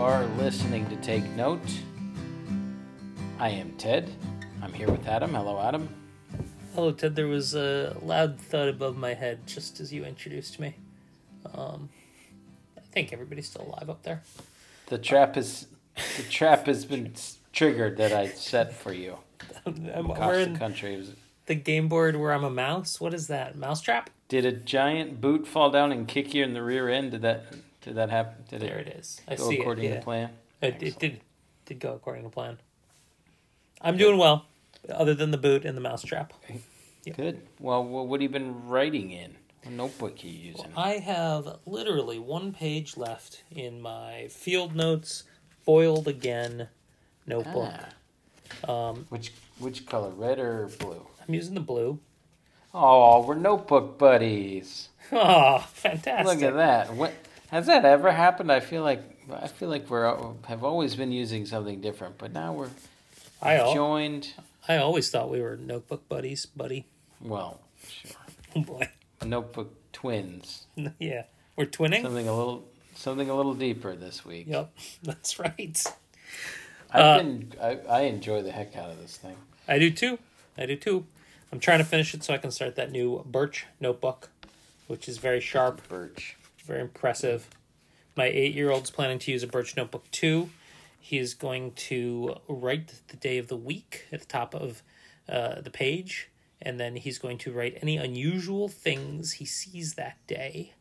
are listening to Take Note. I am Ted. I'm here with Adam. Hello, Adam. Hello, Ted. There was a loud thud above my head just as you introduced me. Um, I think everybody's still alive up there. The trap is the trap has been triggered that I set for you I'm, across the country. It was- the game board where I'm a mouse. What is that? Mousetrap? did a giant boot fall down and kick you in the rear end? Did that did that happen? Did There it it is. I go see according it. Yeah. to plan? It, it did did go according to plan. I'm doing well, other than the boot and the mousetrap. Yep. Good. Well, what have you been writing in? What notebook are you using? I have literally one page left in my field notes, foiled again notebook. Ah. Um, Which which color, red or blue? I'm using the blue. Oh, we're notebook buddies. Oh, fantastic! Look at that. What has that ever happened? I feel like I feel like we're have always been using something different, but now we're I al- joined. I always thought we were notebook buddies, buddy. Well, sure, Oh boy, notebook twins. yeah, we're twinning. Something a little something a little deeper this week. Yep, that's right. I've Uh, been I, I enjoy the heck out of this thing. I do too. I do too. I'm trying to finish it so I can start that new Birch notebook, which is very sharp, Birch. Very impressive. My eight year old's planning to use a Birch notebook too. He is going to write the day of the week at the top of uh, the page, and then he's going to write any unusual things he sees that day.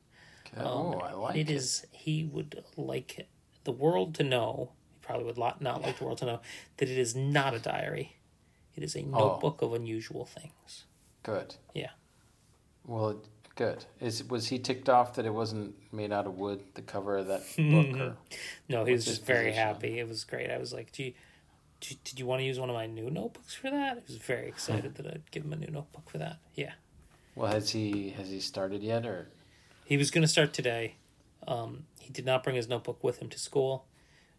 Oh, I like it. Um, it is he would like the world to know he probably would not like the world to know that it is not a diary it is a notebook of unusual things good. Yeah. Well, it- good. Is was he ticked off that it wasn't made out of wood? The cover of that book. Or, no he was just very happy it was great i was like do you, did you want to use one of my new notebooks for that he was very excited that i'd give him a new notebook for that yeah well, has he has he started yet or? he was going to start today um, he did not bring his notebook with him to school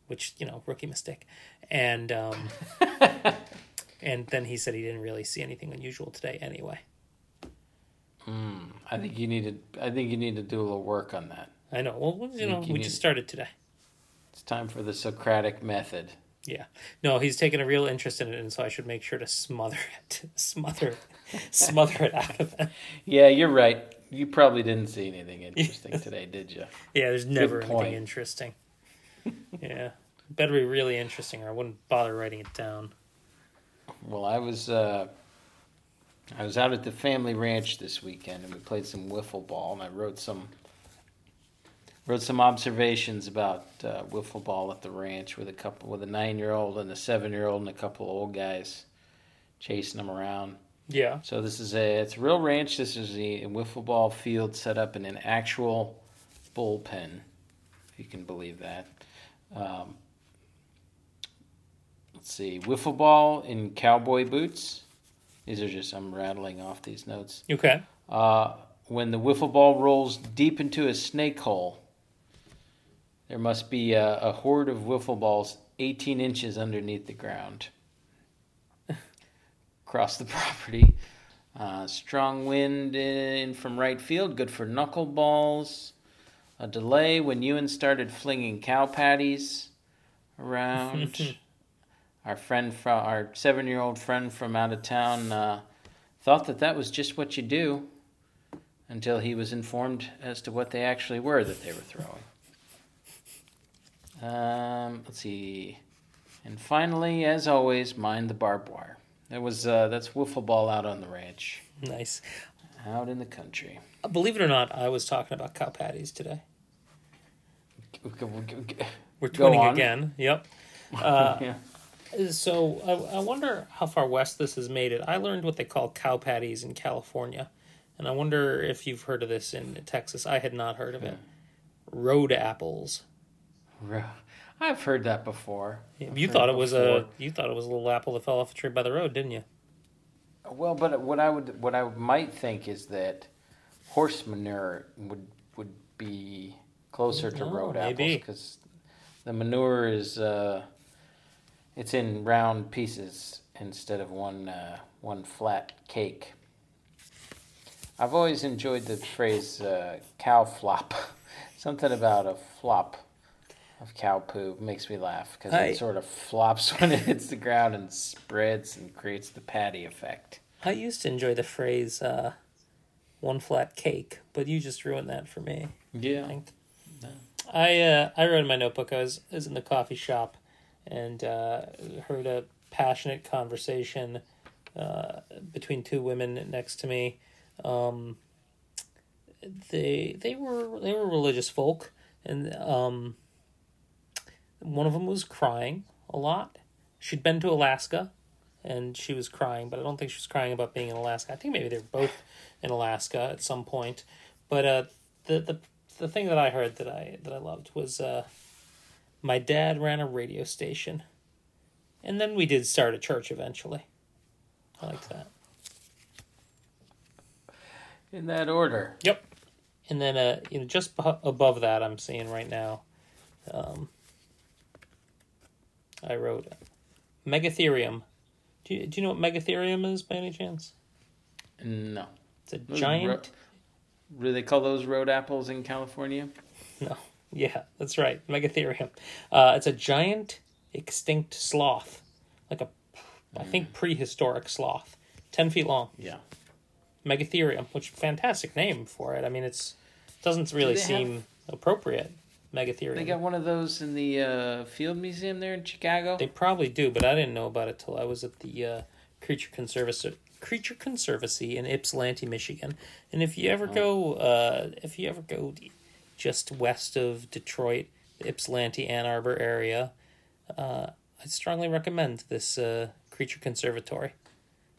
which you know rookie mistake and um, and then he said he didn't really see anything unusual today anyway I think you need to. I think you need to do a little work on that. I know. Well, you know, you we need- just started today. It's time for the Socratic method. Yeah. No, he's taken a real interest in it, and so I should make sure to smother it, smother, smother it out of it. Yeah, you're right. You probably didn't see anything interesting today, did you? Yeah, there's never anything interesting. yeah, better be really interesting, or I wouldn't bother writing it down. Well, I was uh, I was out at the family ranch this weekend, and we played some wiffle ball, and I wrote some wrote some observations about uh, wiffle ball at the ranch with a couple with a nine year old and a seven year old and a couple of old guys chasing them around. Yeah. So this is a it's a real ranch. This is a, wiffle ball field set up in an actual bullpen, if you can believe that. Um, let's see, wiffle ball in cowboy boots. These are just I'm rattling off these notes. Okay. Uh, when the wiffle ball rolls deep into a snake hole, there must be a, a horde of wiffle balls 18 inches underneath the ground. Across the property. Uh, strong wind in from right field, good for knuckleballs. A delay when Ewan started flinging cow patties around. our friend from our seven-year-old friend from out of town uh, thought that that was just what you do until he was informed as to what they actually were that they were throwing. Um, let's see, and finally, as always, mind the barbed wire. That was uh, that's wiffle ball out on the ranch, Nice. out in the country. Uh, Believe it or not, I was talking about cow patties today. We're twinning again. Yep. Uh, yeah. So I, I wonder how far west this has made it. I learned what they call cow patties in California, and I wonder if you've heard of this in Texas. I had not heard of it. Road apples. I've heard that before. I've You thought it was a you thought it was a little apple that fell off a tree by the road, didn't you? Well, but what I would what I might think is that horse manure would would be closer to Oh, road maybe. apples because the manure is uh, it's in round pieces instead of one uh, one flat cake. I've always enjoyed the phrase uh, cow flop, something about a flop. of cow poo makes me laugh because it sort of flops when it hits the ground and spreads and creates the patty effect. I used to enjoy the phrase uh, "one flat cake," but you just ruined that for me. I Yeah. think. I uh, I wrote in my notebook. I was, I was in the coffee shop and uh, heard a passionate conversation uh, between two women next to me. Um, they they were they were religious folk, and um, one of them was crying a lot. She'd been to Alaska, and she was crying, but I don't think she was crying about being in Alaska. I think maybe they were both in Alaska at some point. But uh, the the the thing that I heard that I that I loved was uh, my dad ran a radio station, and then we did start a church eventually. I liked that. In that order. Yep. And then uh, you know, just above that, I'm seeing right now. Um, I wrote Megatherium. Do you, do you know what Megatherium is by any chance? No. It's a Those giant. ro- do they call those road apples in California? No. Yeah, that's right. Megatherium. Uh, it's a giant extinct sloth, like a, I think prehistoric sloth, ten feet long. Yeah. Megatherium, which fantastic name for it. I mean, it's doesn't really have- seem appropriate. Megatherium. They got one of those in the uh, Field Museum there in Chicago. They probably do, but I didn't know about it till I was at the uh, Creature Conservancy Creature Conservancy in Ypsilanti, Michigan. And if you ever go, uh, if you ever go just west of Detroit, the Ypsilanti Ann Arbor area, uh, I strongly recommend this uh, Creature Conservatory.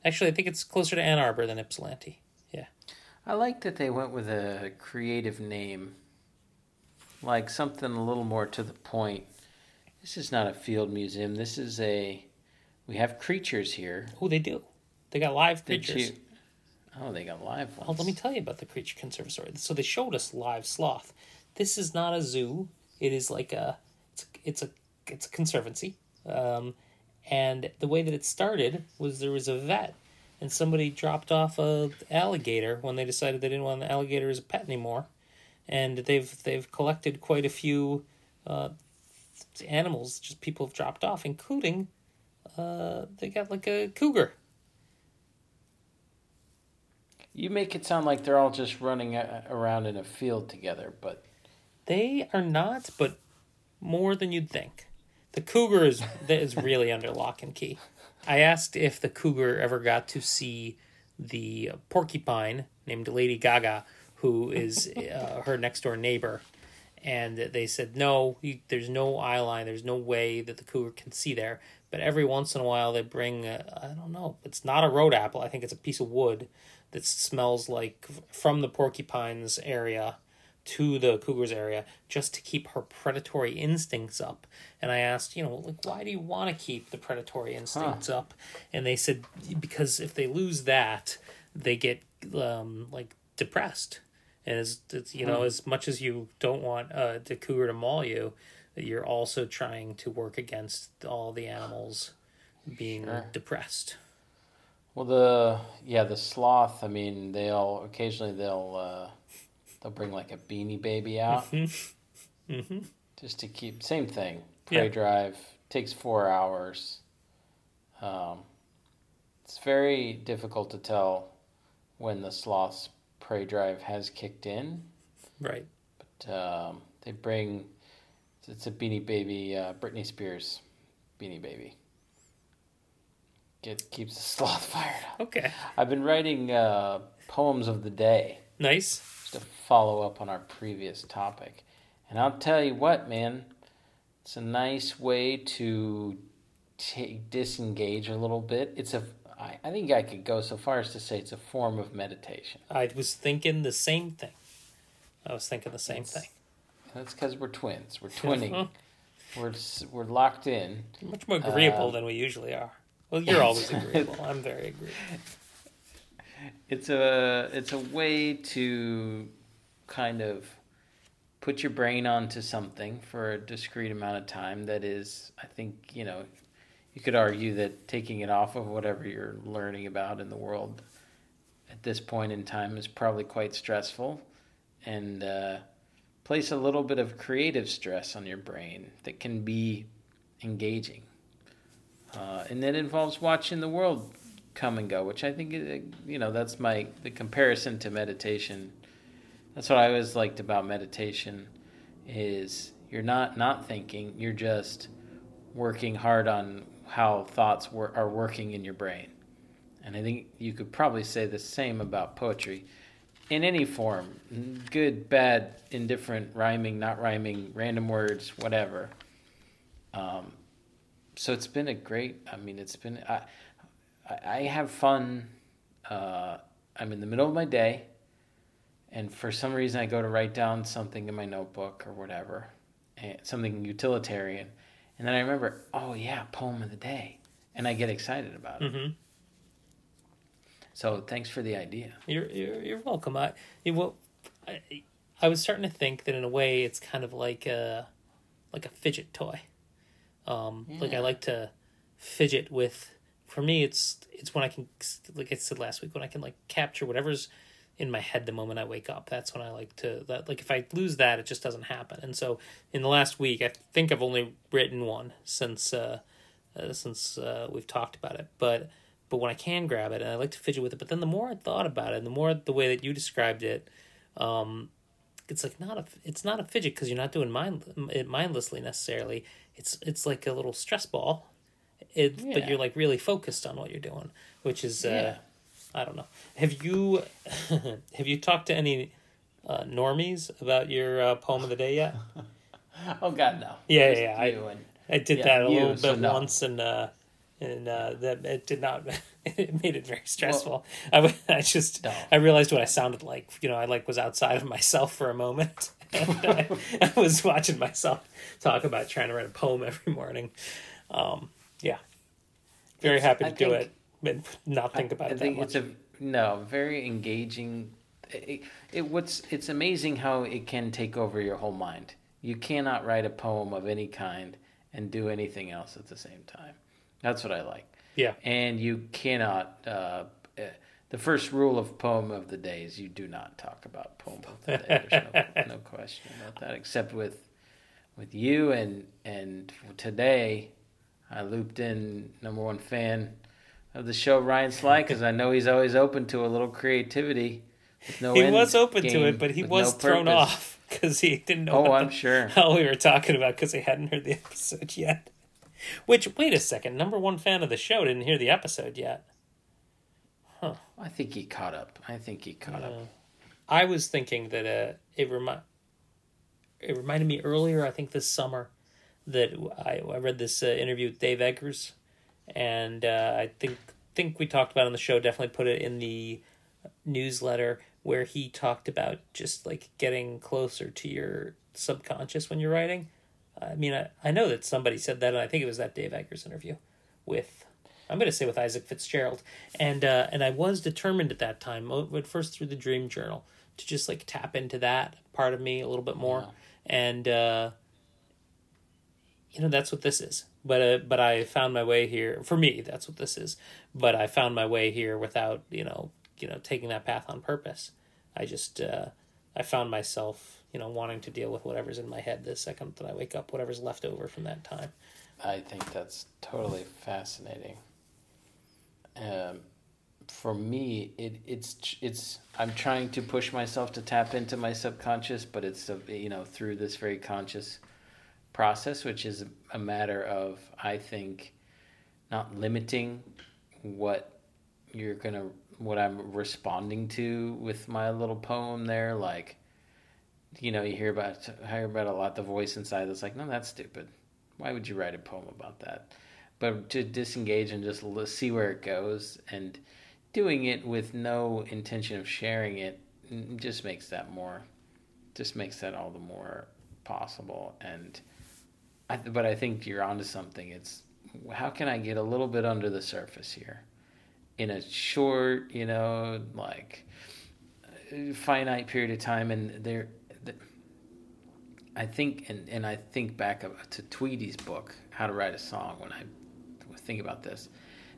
Actually, I think it's closer to Ann Arbor than Ypsilanti. Yeah, I like that they went with a creative name, like something a little more to the point. This is not a field museum. This is a. We have creatures here. oh, they do. They got live creatures. you? Oh, they got live ones. Well, let me tell you about the Creature Conservatory. So they showed us live sloth. This is not a zoo. It is like a it's it's a it's a conservancy. Um, and the way that it started was there was a vet and somebody dropped off a alligator when they decided they didn't want the alligator as a pet anymore. And they've they've collected quite a few uh, animals just people have dropped off, including uh, they got like a cougar. You make it sound like they're all just running a- around in a field together, but They are not, but more than you'd think. The cougar is is really under lock and key. I asked if the cougar ever got to see the porcupine named Lady Gaga, who is uh, her next door neighbor, and they said no. You, there's no eye line. There's no way that the cougar can see there. But every once in a while, they bring I don't know. It's not a road apple. I think it's a piece of wood that smells like from the porcupine's area to the cougar's area just to keep her predatory instincts up. And I asked, you know, like, why do you want to keep the predatory instincts up? And they said, because if they lose that, they get um, like depressed. And as it's, you know, as much as you don't want uh, the cougar to maul you, you're also trying to work against all the animals being Sure. depressed. Well, the yeah, the sloth. I mean, they'll occasionally they'll uh, they'll bring like a beanie baby out Mm-hmm. just to keep same thing. Prey Yeah. drive takes four hours. Um, it's very difficult to tell when the sloth's prey drive has kicked in. Right. But um, they bring it's a beanie baby, uh, Britney Spears beanie baby. Get keeps the sloth fired up. Okay. I've been writing uh, poems of the day Nice. just to follow up on our previous topic, and I'll tell you what, man, it's a nice way to take disengage a little bit. It's a I, I think I could go so far as to say it's a form of meditation. I was thinking the same thing. I was thinking the same thing. That's because we're twins. We're twinning. we're we're locked in. Much more agreeable Uh, than we usually are. Well, you're always agreeable. I'm very agreeable. It's a it's a way to kind of put your brain onto something for a discrete amount of time that is I think, you know, you could argue that taking it off of whatever you're learning about in the world at this point in time is probably quite stressful and uh, place a little bit of creative stress on your brain that can be engaging. Uh, and that involves watching the world come and go, which I think uh, you know that's my the comparison to meditation. That's what I always liked about meditation is you're not not thinking, you're just working hard on how thoughts wor- are working in your brain. And I think you could probably say the same about poetry in any form good, bad, indifferent, rhyming, not rhyming, random words, whatever. Um, so it's been a great, I mean, it's been, I, I have fun. Uh, I'm in the middle of my day, and for some reason, I go to write down something in my notebook or whatever, something utilitarian, and then I remember, oh yeah, poem of the day, and I get excited about it. Mm-hmm. So thanks for the idea. You're you're, you're welcome. I well, I, I was starting to think that in a way it's kind of like a like a fidget toy. Um, yeah. Like I like to fidget with. For me, it's it's when I can like I said last week when I can like capture whatever's in my head the moment I wake up. That's when I like to that like if I lose that it just doesn't happen. And so in the last week I think I've only written one since uh, uh since uh, we've talked about it. But but when I can grab it and I like to fidget with it, but then the more I thought about it, and the more the way that you described it, um, it's like not a it's not a fidget because you're not doing mind it mindlessly necessarily. It's it's like a little stress ball, it yeah. but you're like really focused on what you're doing, which is uh, yeah. I don't know. Have you have you talked to any uh, normies about your uh, poem of the day yet? oh God, no. Yeah, Just yeah. I, and, I did yeah, that a little bit so no. once, and uh, and uh, that it did not. it made it very stressful. Well, I, I just no. I realized what I sounded like. You know, I like was outside of myself for a moment. And I, I was watching myself talk about trying to write a poem every morning. Um, yeah, very it's, happy to I do it, but not think about I, it. I think much. it's a no very engaging. It, it what's it's amazing how it can take over your whole mind. You cannot write a poem of any kind and do anything else at the same time. That's what I like. Yeah. And you cannot. Uh, uh, the first rule of poem of the day is you do not talk about poem of the day. There's no, no question about that, except with with you and and today, I looped in number one fan of the show Ryan Sly because I know he's always open to a little creativity. No he was open to it, but he was no thrown off because he didn't know. Oh, I'm the, sure. How we were talking about because he hadn't heard the episode yet. Which, wait a second, number one fan of the show didn't hear the episode yet. Huh. I think he caught up. I think he caught up. I was thinking that uh, it remi- it reminded me earlier, I think this summer, that I, I read this uh, interview with Dave Eggers, and uh, I think think we talked about on the show. Definitely put it in the newsletter where he talked about just like getting closer to your subconscious when you're writing I mean, I, I know that somebody said that, and I think it was that Dave Eggers interview with, I'm going to say with Isaac Fitzgerald, and uh, and I was determined at that time, at first through the Dream Journal, to just like tap into that part of me a little bit more, yeah. and uh, you know that's what this is. But uh, but I found my way here for me. That's what this is. But I found my way here without you know you know taking that path on purpose. I just uh, I found myself you know, wanting to deal with whatever's in my head the second that I wake up, whatever's left over from that time. I think that's totally fascinating. Um, for me, it it's it's I'm trying to push myself to tap into my subconscious, but it's a, you know through this very conscious process, which is a matter of I think not limiting what you're gonna what I'm responding to with my little poem there, like you know, you hear about hear about a lot the voice inside that's like, no, that's stupid. Why would you write a poem about that? But to disengage and just see where it goes and doing it with no intention of sharing it mm, just makes that more, just makes that all the more possible. And I, but I think you're onto something. It's how can I get a little bit under the surface here, in a short, you know, like uh, finite period of time, and there I think, and, and I think back to Tweedy's book, How to Write a Song, when I think about this.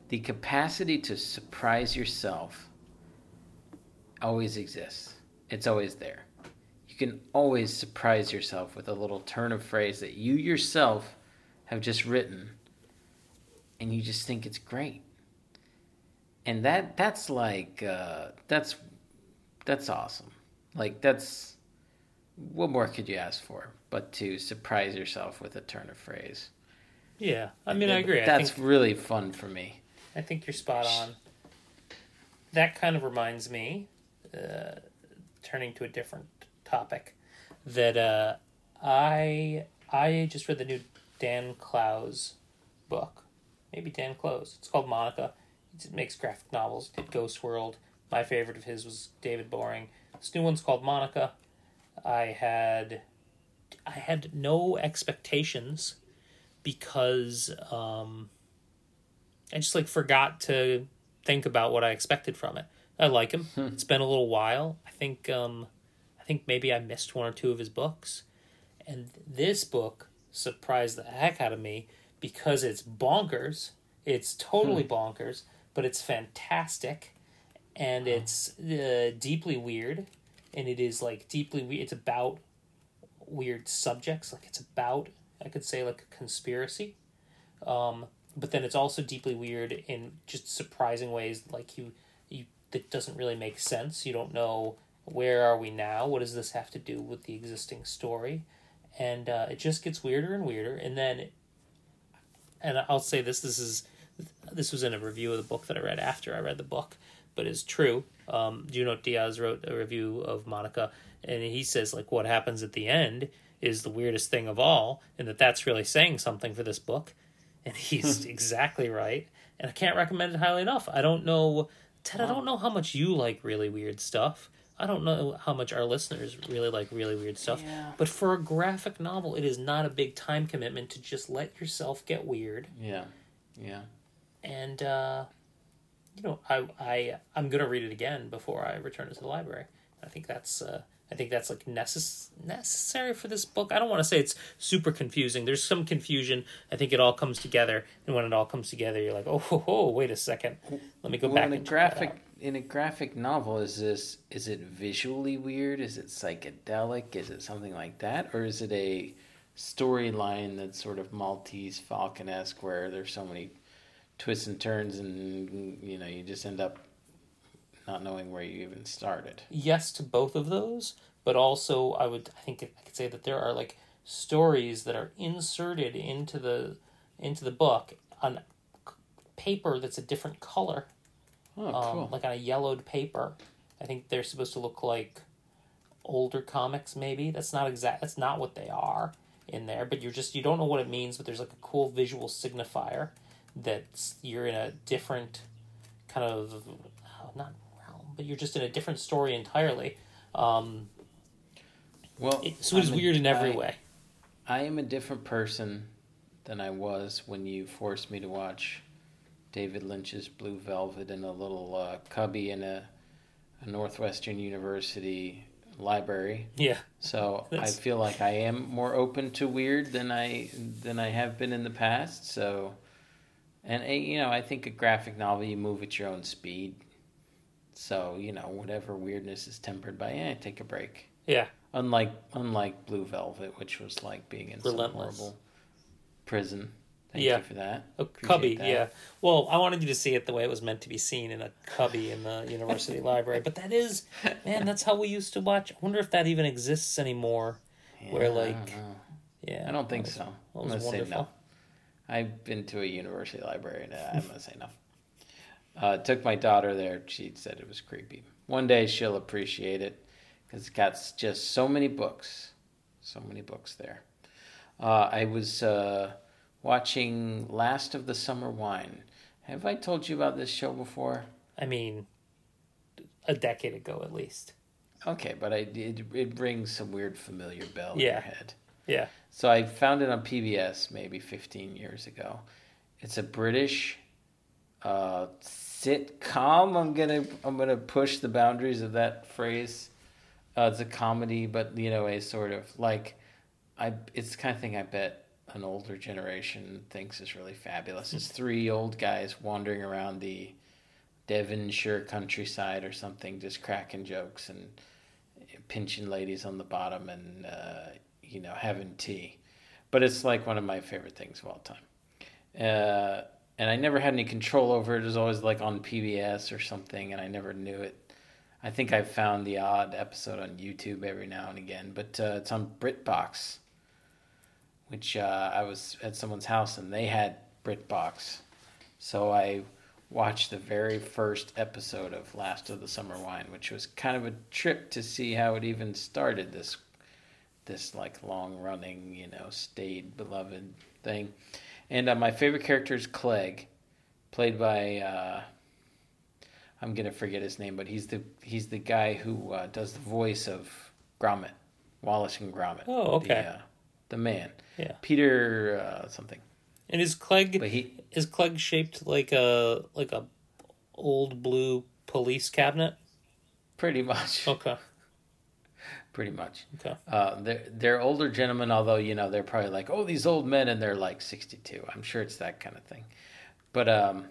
The capacity to surprise yourself always exists. It's always there. you can always surprise yourself with a little turn of phrase that you yourself have just written and you just think it's great. And that that's like uh, that's that's awesome. Like that's what more could you ask for but to surprise yourself with a turn of phrase? Yeah, I mean, I agree. That's I think, really fun for me. I think you're spot on. That kind of reminds me, uh, turning to a different topic, that uh, I I just read the new Dan Clowes book, maybe Dan Clowes. It's called Monica. It makes graphic novels. Did Ghost World. My favorite of his was David Boring. This new one's called Monica. I had I had no expectations because um, I just like forgot to think about what I expected from it. I like him. Hmm. It's been a little while. I think um, I think maybe I missed one or two of his books, and this book surprised the heck out of me because it's bonkers. It's totally bonkers, but it's fantastic, and it's uh, deeply weird, and it is like deeply. It's about weird subjects, like it's about I could say like a conspiracy, um, but then it's also deeply weird in just surprising ways. Like you, you that doesn't really make sense. You don't know where are we now. What does this have to do with the existing story? And uh, it just gets weirder and weirder. And then, and I'll say this: this is this was in a review of the book that I read after I read the book, but it's true. Um, Junot Díaz wrote a review of Monica, and he says like what happens at the end is the weirdest thing of all, and that that's really saying something for this book. And he's exactly right. And I can't recommend it highly enough. I don't know, Ted. I don't know how much you like really weird stuff. I don't know how much our listeners really like really weird stuff. Yeah. But for a graphic novel, it is not a big time commitment to just let yourself get weird Yeah, yeah. and uh, you know, I I I'm gonna read it again before I return it to the library. I think that's uh, I think that's like necess- necessary for this book. I don't want to say it's super confusing. There's some confusion. I think it all comes together, and when it all comes together, you're like, oh, ho, ho, wait a second, let me go well, back. in a and check that graphic in a graphic novel, is this is it visually weird? Is it psychedelic? Is it something like that, or is it a storyline that's sort of Maltese Falcon esque, where there's so many twists and turns, and you know you just end up not knowing where you even started. yes to both of those, but also I would I think I could say that there are like stories that are inserted into the into the book on paper that's a different color, Oh, um, cool. like on a yellowed paper. I think they're supposed to look like older comics. Maybe that's not exact. That's not what they are in there. But you're just you don't know what it means. But there's like a cool visual signifier that you're in a different kind of not realm, but you're just in a different story entirely. Um, well, it, so it is I'm a- weird in every I- way. I am a different person than I was when you forced me to watch David Lynch's Blue Velvet in a little uh, cubby in a, a Northwestern University library. Yeah, So I feel like I am more open to weird than I than I have been in the past. So, and uh, you know, I think a graphic novel you move at your own speed. So you know, whatever weirdness is tempered by, eh, take a break. yeah, Unlike unlike Blue Velvet, which was like being in some horrible prison. Thank Yeah. you for that. a Appreciate cubby. that. Yeah. Well, I wanted you to see it the way it was meant to be seen in a cubby in the university library. But that is, man, that's how we used to watch. I wonder if that even exists anymore. Where, I like, know. Yeah, I don't think so. I'm gonna say no. I've been to a university library and I'm gonna say no. Uh, took my daughter there. She said it was creepy. One day she'll appreciate it because it's got just so many books, so many books there. Uh, I was uh, watching Last of the Summer Wine. Have I told you about this show before? I mean, a decade ago at least. Okay, but I it, it rings some weird familiar bell in your head. Yeah. So I found it on PBS maybe 15 years ago. It's a British uh, sitcom. I'm gonna I'm gonna push the boundaries of that phrase. Uh, it's a comedy, but you know, a sort of like I. It's the kind of thing I bet an older generation thinks is really fabulous. It's three old guys wandering around the Devonshire countryside or something, just cracking jokes and pinching ladies on the bottom and uh, you know having tea. But it's like one of my favorite things of all time. Uh, and I never had any control over it. It was always like on PBS or something, and I never knew it. I think I found the odd episode on YouTube every now and again, but uh, it's on BritBox, which uh, I was at someone's house and they had BritBox, so I watched the very first episode of Last of the Summer Wine, which was kind of a trip to see how it even started this this like long running, you know, stayed beloved thing. And uh, my favorite character is Clegg, played by uh, I'm gonna forget his name, but he's the he's the guy who uh, does the voice of Gromit, Wallace and Gromit. Oh, okay. The, uh, the man. Yeah. Peter uh, something. And is Clegg But he is Clegg shaped like a like a old blue police cabinet? pretty much. Okay. Pretty much. Okay. Uh, they're they're older gentlemen, although you know they're probably like, oh, these old men, and they're like sixty-two. I'm sure it's that kind of thing. But um,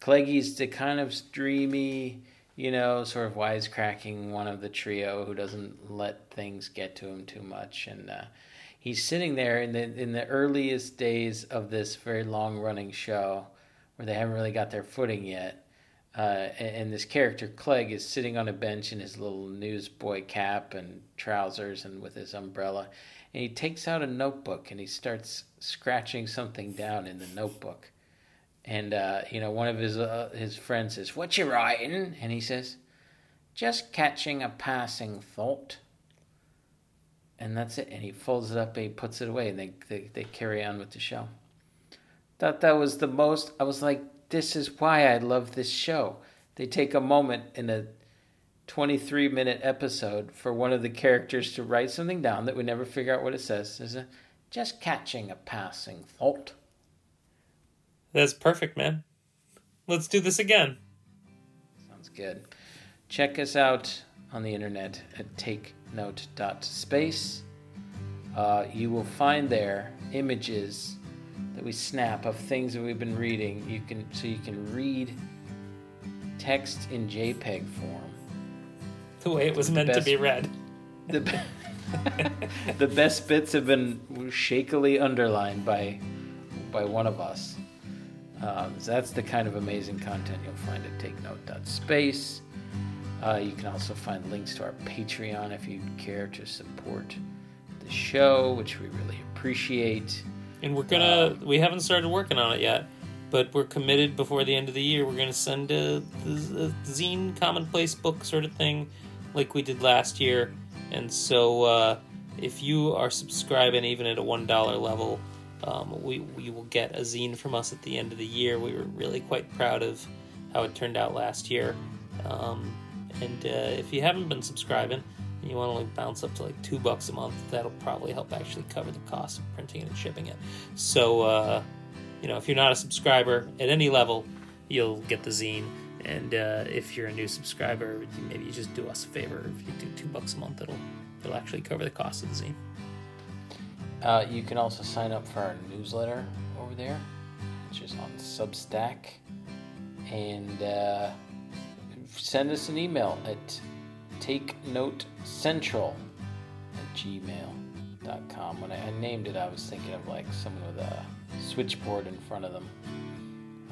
Cleggy's the kind of dreamy, you know, sort of wisecracking one of the trio who doesn't let things get to him too much, and uh, he's sitting there in the in the earliest days of this very long-running show, where they haven't really got their footing yet. Uh, and, this character Clegg is sitting on a bench in his little newsboy cap and trousers and with his umbrella, and he takes out a notebook and he starts scratching something down in the notebook. And uh, you know, one of his uh, his friends says, "What you writing?" And he says, "Just catching a passing thought." And that's it. And he folds it up and he puts it away, and they they, they carry on with the show. Thought that was the most. I was like, this is why I love this show. They take a moment in a 23 minute episode for one of the characters to write something down that we never figure out what it says. Is just catching a passing thought. That's perfect, man. Let's do this again. Sounds good. Check us out on the internet at takenote.space. Uh, you will find there images that we snap of things that we've been reading. You can so you can read text in JPEG form. The way it was meant to be read. The, the best bits have been shakily underlined by by one of us. Um, so that's the kind of amazing content you'll find at takenote.space. Uh, you can also find links to our Patreon if you care to support the show, which we really appreciate. And we're gonna we haven't started working on it yet, but we're committed before the end of the year. We're gonna send a, a zine commonplace book sort of thing, like we did last year. And so, uh, if you are subscribing even at a one dollar level, um, we we will get a zine from us at the end of the year. We were really quite proud of how it turned out last year. Um, and uh, if you haven't been subscribing, you want to like bounce up to like two bucks a month, that'll probably help actually cover the cost of printing it and shipping it. So, uh, you know, if you're not a subscriber at any level, you'll get the zine. And uh, if you're a new subscriber, maybe you just do us a favor. If you do two bucks a month, it'll it'll actually cover the cost of the zine. Uh, you can also sign up for our newsletter over there, which is on Substack. And uh, send us an email at takenotecentral at gmail.com. When I, I named it, I was thinking of like someone with a switchboard in front of them.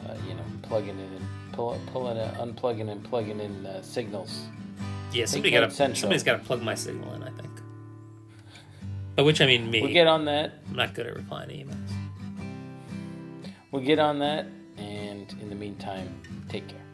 Uh, you know, plugging in and pull, pulling, uh, unplugging and plugging in uh, signals. Yeah, somebody Note got Central. somebody's got to plug my signal in. I think. By which I mean me. We'll get on that. I'm not good at replying to emails. We'll get on that. And in the meantime, take care.